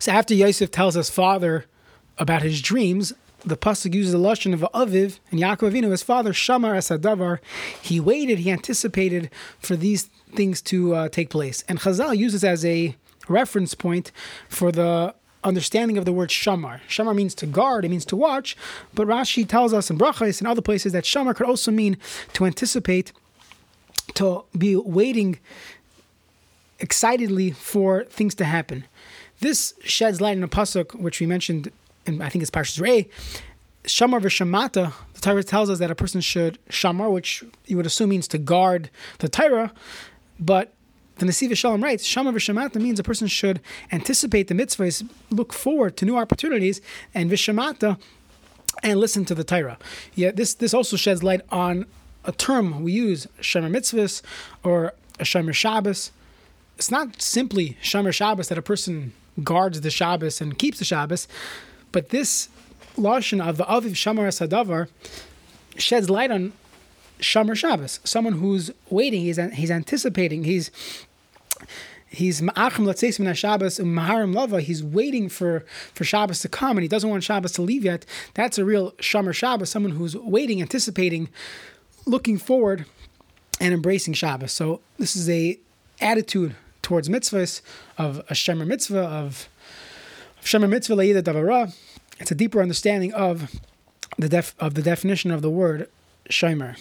So after Yosef tells his father about his dreams, the pasuk uses the lashon of Aviv and Yaakov Avinu, his father Shamar Asadavar. He waited, he anticipated for these things to uh, take place, and Chazal uses as a reference point for the understanding of the word shamar. Shamar means to guard, it means to watch, but Rashi tells us in Brachos and other places that shamar could also mean to anticipate, to be waiting excitedly for things to happen. This sheds light on a pasuk which we mentioned, in, I think it's Parshas Re'eh. Shamar v'shamata. The Torah tells us that a person should shamar, which you would assume means to guard the Torah, but the Nesiv Shalom writes, Shamar v'shamata means a person should anticipate the mitzvahs, look forward to new opportunities, and v'shamata, and listen to the Torah. Yeah, this this also sheds light on a term we use, Shomer Mitzvahs or a Shomer Shabbos. It's not simply Shomer Shabbos that a person guards the Shabbos and keeps the Shabbos, but this lashon of the Aviv Shamar Sadavar sheds light on Shomer Shabbos, someone who's waiting, he's, he's anticipating, he's he's ma'achim latzeis min Shabbos um, maharim lava. He's waiting for for Shabbos to come, and he doesn't want Shabbos to leave yet. That's a real shomer Shabbos, someone who's waiting, anticipating, looking forward, and embracing Shabbos. So this is a attitude towards mitzvahs of a shomer mitzvah of, of shomer mitzvah leida davara. It's a deeper understanding of the def, of the definition of the word shomer.